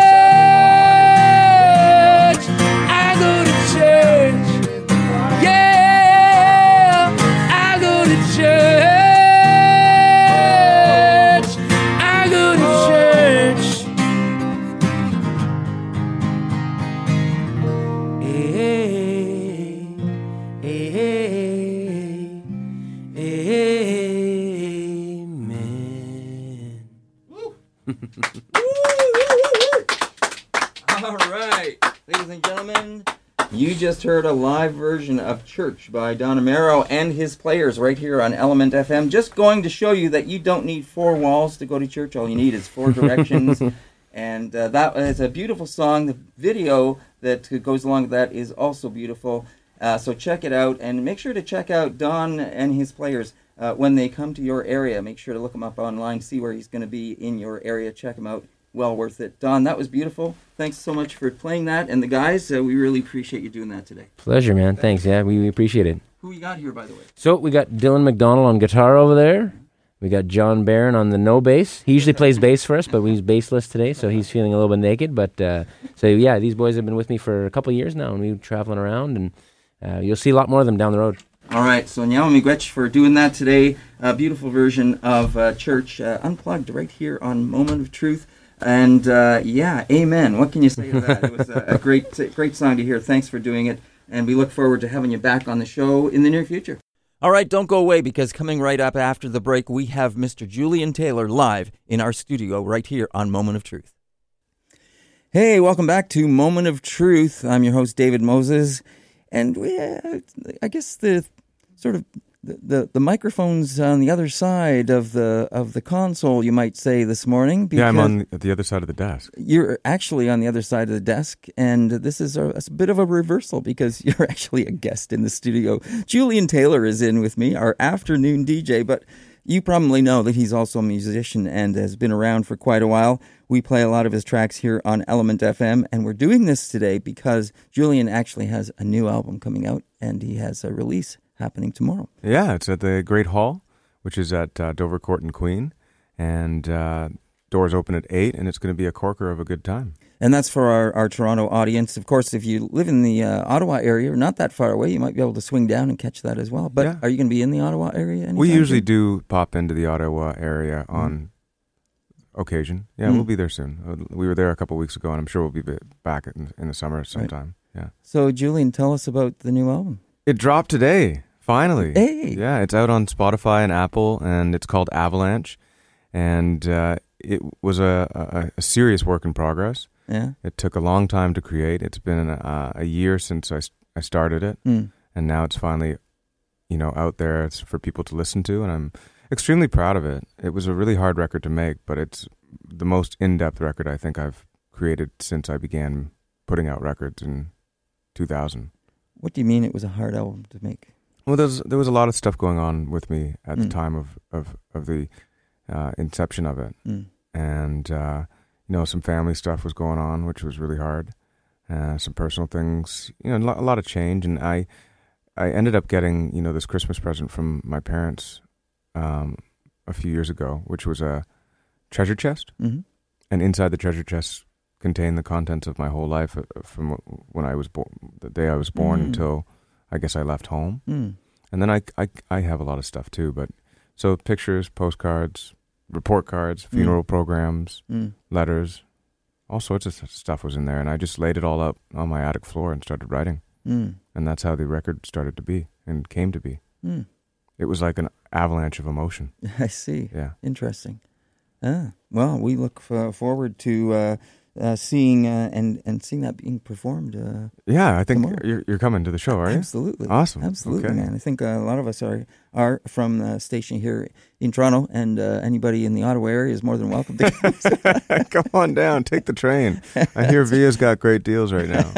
All right, ladies and gentlemen, you just heard a live version of Church by Don Amero and his players right here on Element FM. Just going to show you that you don't need four walls to go to church. All you need is four directions. and uh, that is a beautiful song. The video that goes along with that is also beautiful. Uh, so check it out and make sure to check out Don and his players. Uh, when they come to your area, make sure to look him up online, see where he's going to be in your area, check him out. Well worth it. Don, that was beautiful. Thanks so much for playing that. And the guys, uh, we really appreciate you doing that today. Pleasure, man. Thanks. Yeah, we, we appreciate it. Who we got here, by the way? So we got Dylan McDonald on guitar over there. We got John Barron on the no bass. He usually plays bass for us, but he's bassless today, so he's feeling a little bit naked. But uh, so yeah, these boys have been with me for a couple of years now, and we're traveling around, and uh, you'll see a lot more of them down the road. All right, so Nyama Miigwech for doing that today. A beautiful version of uh, Church uh, Unplugged right here on Moment of Truth. And uh, yeah, amen. What can you say to that? It was a, a great, great song to hear. Thanks for doing it. And we look forward to having you back on the show in the near future. All right, don't go away because coming right up after the break, we have Mr. Julian Taylor live in our studio right here on Moment of Truth. Hey, welcome back to Moment of Truth. I'm your host, David Moses. And we, uh, I guess the sort of the, the, the microphones on the other side of the of the console, you might say this morning. Yeah, I'm on the, the other side of the desk. You're actually on the other side of the desk, and this is a, a, bit of a reversal because you're actually a guest in the studio. Julian Taylor is in with me, our afternoon DJ, but you probably know that he's also a musician and has been around for quite a while. We play a lot of his tracks here on Element FM, and we're doing this today because Julian actually has a new album coming out, and he has a release happening tomorrow. Yeah, it's at the Great Hall, which is at uh, Dovercourt and Queen, and uh, doors open at eight, and it's going to be a corker of a good time. And that's for our, our Toronto audience. Of course, if you live in the uh, Ottawa area, not that far away, you might be able to swing down and catch that as well. But yeah. are you going to be in the Ottawa area? We usually soon? do pop into the Ottawa area mm. on occasion. Yeah, mm. we'll be there soon. Uh, we were there a couple weeks ago, and I'm sure we'll be back in, in the summer sometime. Right. Yeah. So, Julian, tell us about the new album. It dropped today. Finally. Hey. Yeah, it's out on Spotify and Apple, and it's called Avalanche. And uh, it was a, a, a, serious work in progress. Yeah. It took a long time to create. It's been a, a year since I, I started it. Mm. And now it's finally, you know, out there for people to listen to. And I'm extremely proud of it. It was a really hard record to make, but it's the most in depth record I think I've created since I began putting out records in 2000. What do you mean it was a hard album to make? Well, there's there was a lot of stuff going on with me at mm. the time of of of the uh, inception of it, mm. and uh, you know some family stuff was going on, which was really hard. Uh, some personal things, you know, a lot of change, and I I ended up getting you know this Christmas present from my parents um, a few years ago, which was a treasure chest, mm-hmm. and inside the treasure chest contained the contents of my whole life uh, from when I was born, the day I was born mm. until I guess I left home. Mm. And then I, I, I have a lot of stuff too, but so pictures, postcards, report cards, hmm. funeral mm. programs, mm. letters, all sorts of stuff was in there. And I just laid it all up on my attic floor and started writing. Mm. And that's how the record started to be and came to be. Hmm. It was like an avalanche of emotion. I see. Yeah. Interesting. Ah, well, we look f- forward to uh, uh, seeing uh, and and seeing that being performed. Uh, yeah, I think you're, you're coming to the show, are you? Absolutely, awesome, absolutely, okay. man. I think uh, a lot of us are are from the station here in Toronto, and uh, anybody in the Ottawa area is more than welcome to come. come on down, take the train. I hear Via's got great deals right now.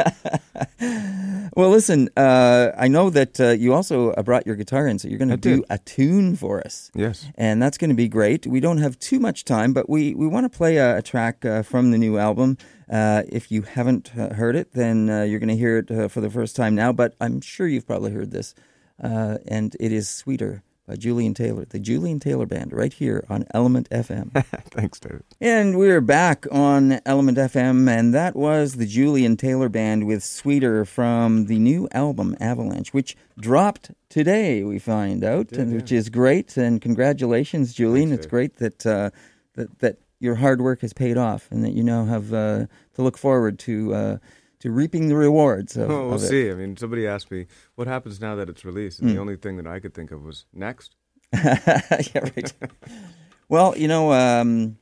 well, listen, uh, I know that uh, you also uh, brought your guitar in, so you're going to do did. a tune for us. Yes, and that's going to be great. We don't have too much time, but we we want to play a, a track uh, from the new album. Uh, if you haven't heard it, then you're going to hear it for the first time now. But I'm sure you've probably heard this uh, and it is Sweeter by Julian Taylor, the Julian Taylor Band, right here on Element FM. Thanks, David. And we're back on Element FM, and that was the Julian Taylor Band with Sweeter from the new album Avalanche, which dropped today. We find out, did, and, yeah. which is great. And congratulations, Julian! Thanks, it's great that uh, that that your hard work has paid off, and that you now have uh, to look forward to uh, to reaping the rewards. Of, oh, we'll of see. I mean, somebody asked me what happens now that it's released, and mm. the only thing that I could think of was next. yeah, right. well, you know, um,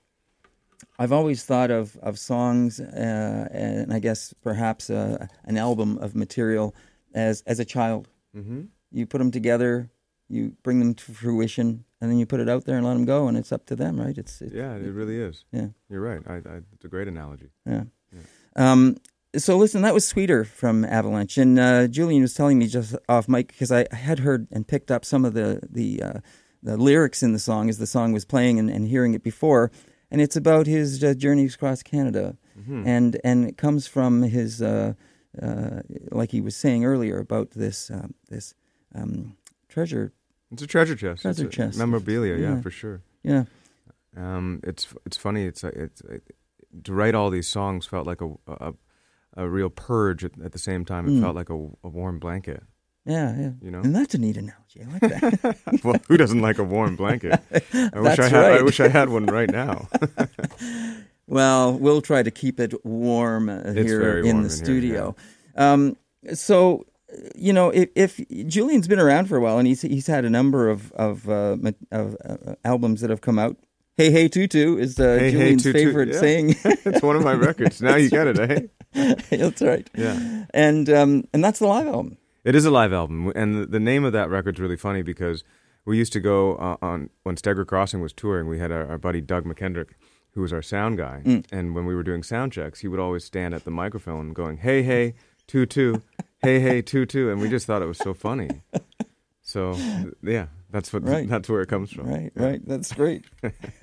I've always thought of of songs, uh, and I guess perhaps uh, an album of material as as a child. Mm-hmm. You put them together, you bring them to fruition, and then you put it out there and let them go, and it's up to them, right? It's, it's yeah, it really is. Yeah, you're right. I, I, it's a great analogy. Yeah. yeah. Um, so listen, that was sweeter from Avalanche, and uh, Julian was telling me just off mic because I had heard and picked up some of the the uh, the lyrics in the song as the song was playing and, and hearing it before, and it's about his uh, journeys across Canada, Mm-hmm. and and it comes from his uh, uh, like he was saying earlier about this uh, this um, treasure. It's a treasure chest. Treasure It's a chest. Memorabilia, yeah, Yeah. for sure. Yeah, Um, it's it's funny. It's it's uh, to write all these songs felt like a a, a real purge at, at the same time. It Mm. felt like a, a warm blanket. yeah, yeah. You know? and that's a neat analogy. I like that. well, who doesn't like a warm blanket? I wish I That's had. I wish I had one right now. Well, we'll try to keep it warm uh, It's here in warm the in here, studio. um, so, you know, if, if Julian's been around for a while and he's he's had a number of of, uh, of uh, albums that have come out. Hey, hey, tutu is uh, Hey, Hey, Julian's Tutu, favorite yeah. saying. it's one of my records. Now you get it, eh? that's right. Yeah. And um, and that's the live album. It is a live album, and the, name of that record's really funny because we used to go uh, on when Staggered Crossing was touring. We had our, our buddy Doug McKendrick, who was our sound guy, Mm. and when we were doing sound checks, he would always stand at the microphone going, "Hey, hey, two two, hey, hey, two two," and we just thought it was so funny. So yeah, that's what Right. that's where it comes from. Right, right. That's great.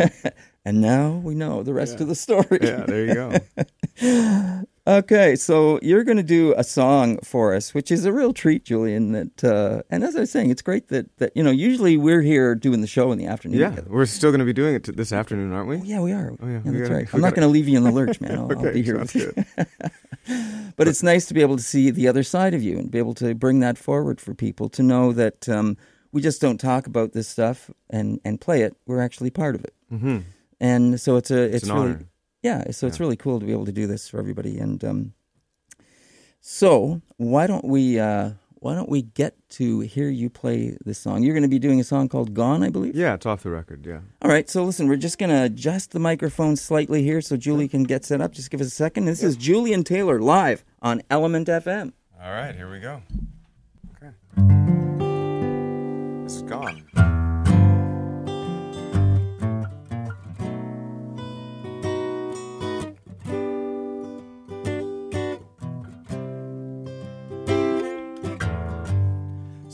and now we know the rest of the story. Yeah, there you go. Okay, so you're going to do a song for us, which is a real treat, Julian. That uh, and as I was saying, it's great that that you know. Usually we're here doing the show in the afternoon. Yeah, together. we're still going to be doing it this afternoon, aren't we? Oh, yeah, we are. Oh, yeah, we that's gotta- right. I'm not going to leave you in the lurch, man. I'll, I'll be here with you. But it's nice to be able to see the other side of you and be able to bring that forward for people to know that um, we just don't talk about this stuff and and play it. We're actually part of it. hmm And so it's a it's, It's, really honor. Yeah. So it's really cool to be able to do this for everybody. And um, so why don't we uh, why don't we get to hear you play this song? You're going to be doing a song called "Gone," I believe. Yeah, it's off the record. Yeah. All right. So listen, we're just going to adjust the microphone slightly here so Julie can get set up. Just give us a second. This is Julian Taylor live on Element FM. All right, here we go. Okay. This is gone.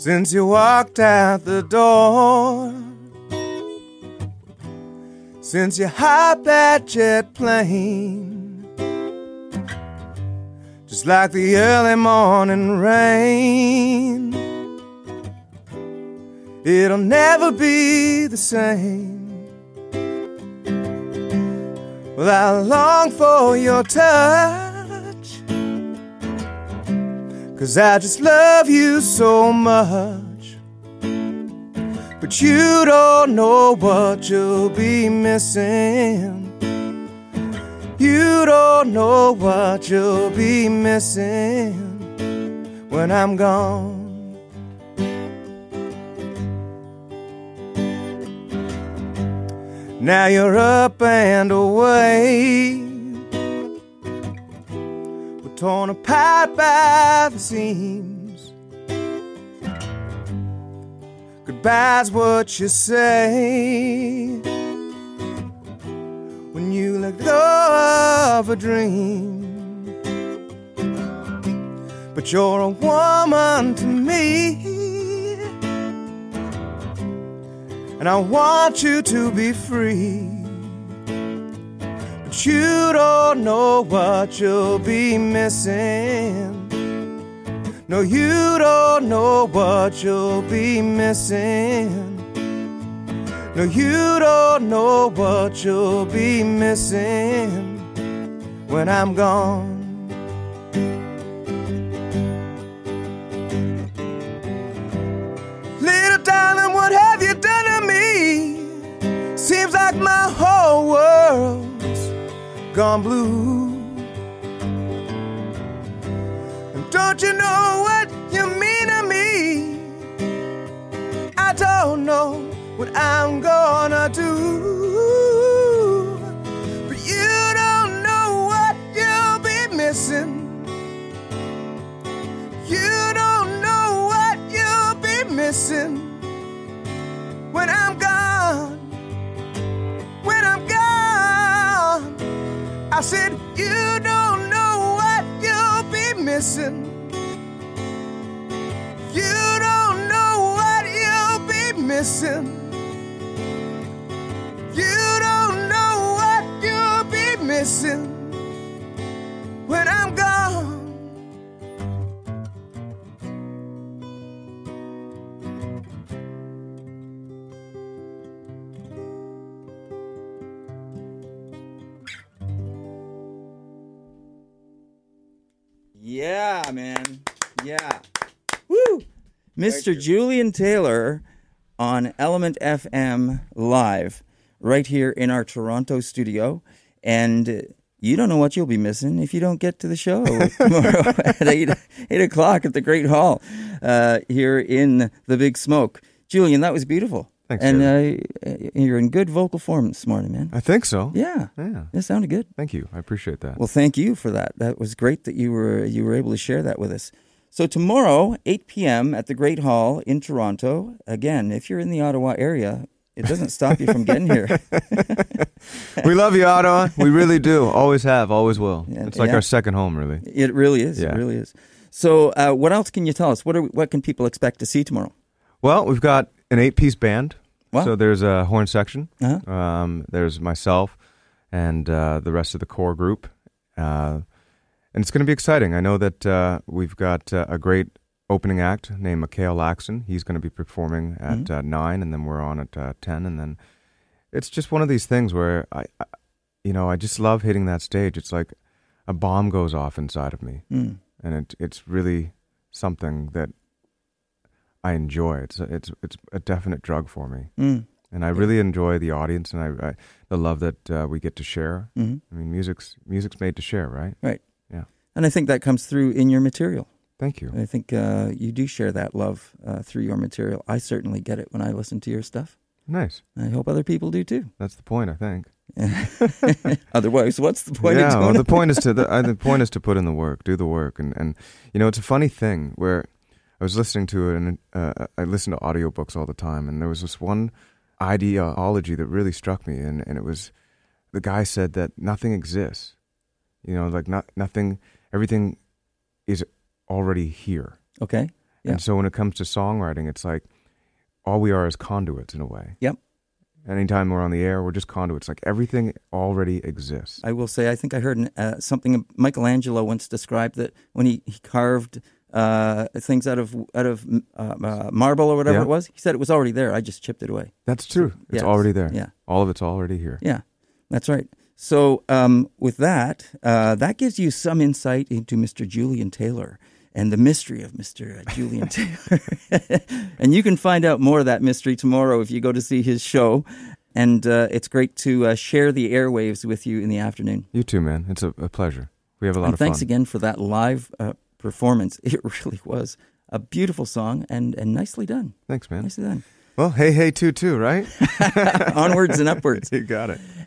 Since you walked out the door, since you hopped that jet plane, just like the early morning rain. It'll never be the same. Well, I long for your touch. Cause I just love you so much. But you don't know what you'll be missing. You don't know what you'll be missing when I'm gone. Now you're up and away. Torn apart by the seams. Goodbye's what you say when you let go of a dream. But you're a woman to me. And I want you to be free. But you don't know what you'll be missing. No, you don't know what you'll be missing. No, you don't know what you'll be missing when I'm gone. Little darling, what have you done to me? Seems like my whole world's gone blue. And don't you know what you mean to me? I don't know what I'm gonna do. But you don't know what you'll be missing. You don't know what you'll be missing when I'm I said, You don't know what you'll be missing. You don't know what you'll be missing. You don't know what you'll be missing when I'm gone. Yeah, man. Yeah. Woo! Mr. Julian Taylor on Element FM live right here in our Toronto studio. And you don't know what you'll be missing if you don't get to the show tomorrow at 8, 8 o'clock at the Great Hall uh, here in the Big Smoke. Julian, that was beautiful. Thanks, and uh, you're in good vocal form this morning, man. I think so. Yeah. Yeah. It sounded good. Thank you. I appreciate that. Well, thank you for that. That was great that you were you were able to share that with us. So tomorrow, 8 p.m. at the Great Hall in Toronto. Again, if you're in the Ottawa area, it doesn't stop you from getting here. we love you, Ottawa. We really do. Always have. Always will. It's like yeah. our second home, really. It really is. Yeah. It really is. So, uh, what else can you tell us? What are what can people expect to see tomorrow? Well, we've got an eight-piece band. Wow. So there's a horn section. Uh-huh. Um, there's myself and uh, the rest of the core group, uh, and it's going to be exciting. I know that uh, we've got uh, a great opening act named Mikhail Laxon. He's going to be performing at Mhm. uh, nine, and then we're on at uh, ten, and then it's just one of these things where I, I, you know, I just love hitting that stage. It's like a bomb goes off inside of me, Mm. and it, it's really something that I enjoy. It's a, it's it's a definite drug for me Mm. and I really enjoy the audience and I, I the love that uh, we get to share. hmm I mean, music's music's made to share, right? Right. Yeah. And I think that comes through in your material. Thank you. I think uh, you do share that love uh, through your material. I certainly get it when I listen to your stuff. Nice. I hope other people do too. That's the point, I think. Otherwise, what's the point yeah. well, the it? point is to the, uh, the point is to put in the work, do the work, and and you know it's a funny thing where I was listening to it and uh, I listen to audiobooks all the time, and there was this one ideology that really struck me, and and it was the guy said that nothing exists. You know, like not nothing, everything is already here. Okay. Yeah. And so when it comes to songwriting, it's like all we are is conduits in a way. Yep. Anytime we're on the air, we're just conduits. Like everything already exists. I will say, I think I heard uh, something Michelangelo once described that when he, he carved uh, things out of out of uh, uh, marble or whatever Yeah. it was, he said it was already there. I just chipped it away. That's true. It's Yes. already there. Yeah. All of it's already here. Yeah, that's right. So um, with that, uh, that gives you some insight into Mr. Julian Taylor and the mystery of Mr. Julian Taylor. and you can find out more of that mystery tomorrow if you go to see his show. And uh, it's great to uh, share the airwaves with you in the afternoon. You too, man. It's a, a pleasure. We have a lot and of thanks fun. again for that live uh, performance. It really was a beautiful song and, and nicely done. Thanks, man. Nicely done. Well, hey, hey, too, too, right? Onwards and upwards. you got it.